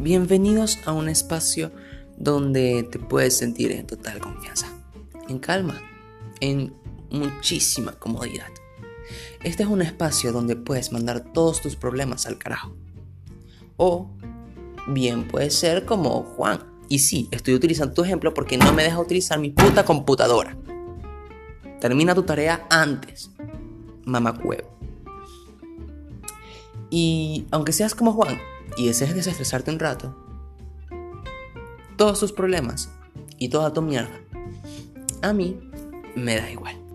Bienvenidos a un espacio donde te puedes sentir en total confianza, en calma, en muchísima comodidad. Este es un espacio donde puedes mandar todos tus problemas al carajo. O bien puede ser como Juan. Y sí, estoy utilizando tu ejemplo porque no me deja utilizar mi puta computadora. Termina tu tarea antes, mamacuevo. Y aunque seas como Juan y desees desestresarte un rato, todos tus problemas y toda tu mierda, a mí me da igual.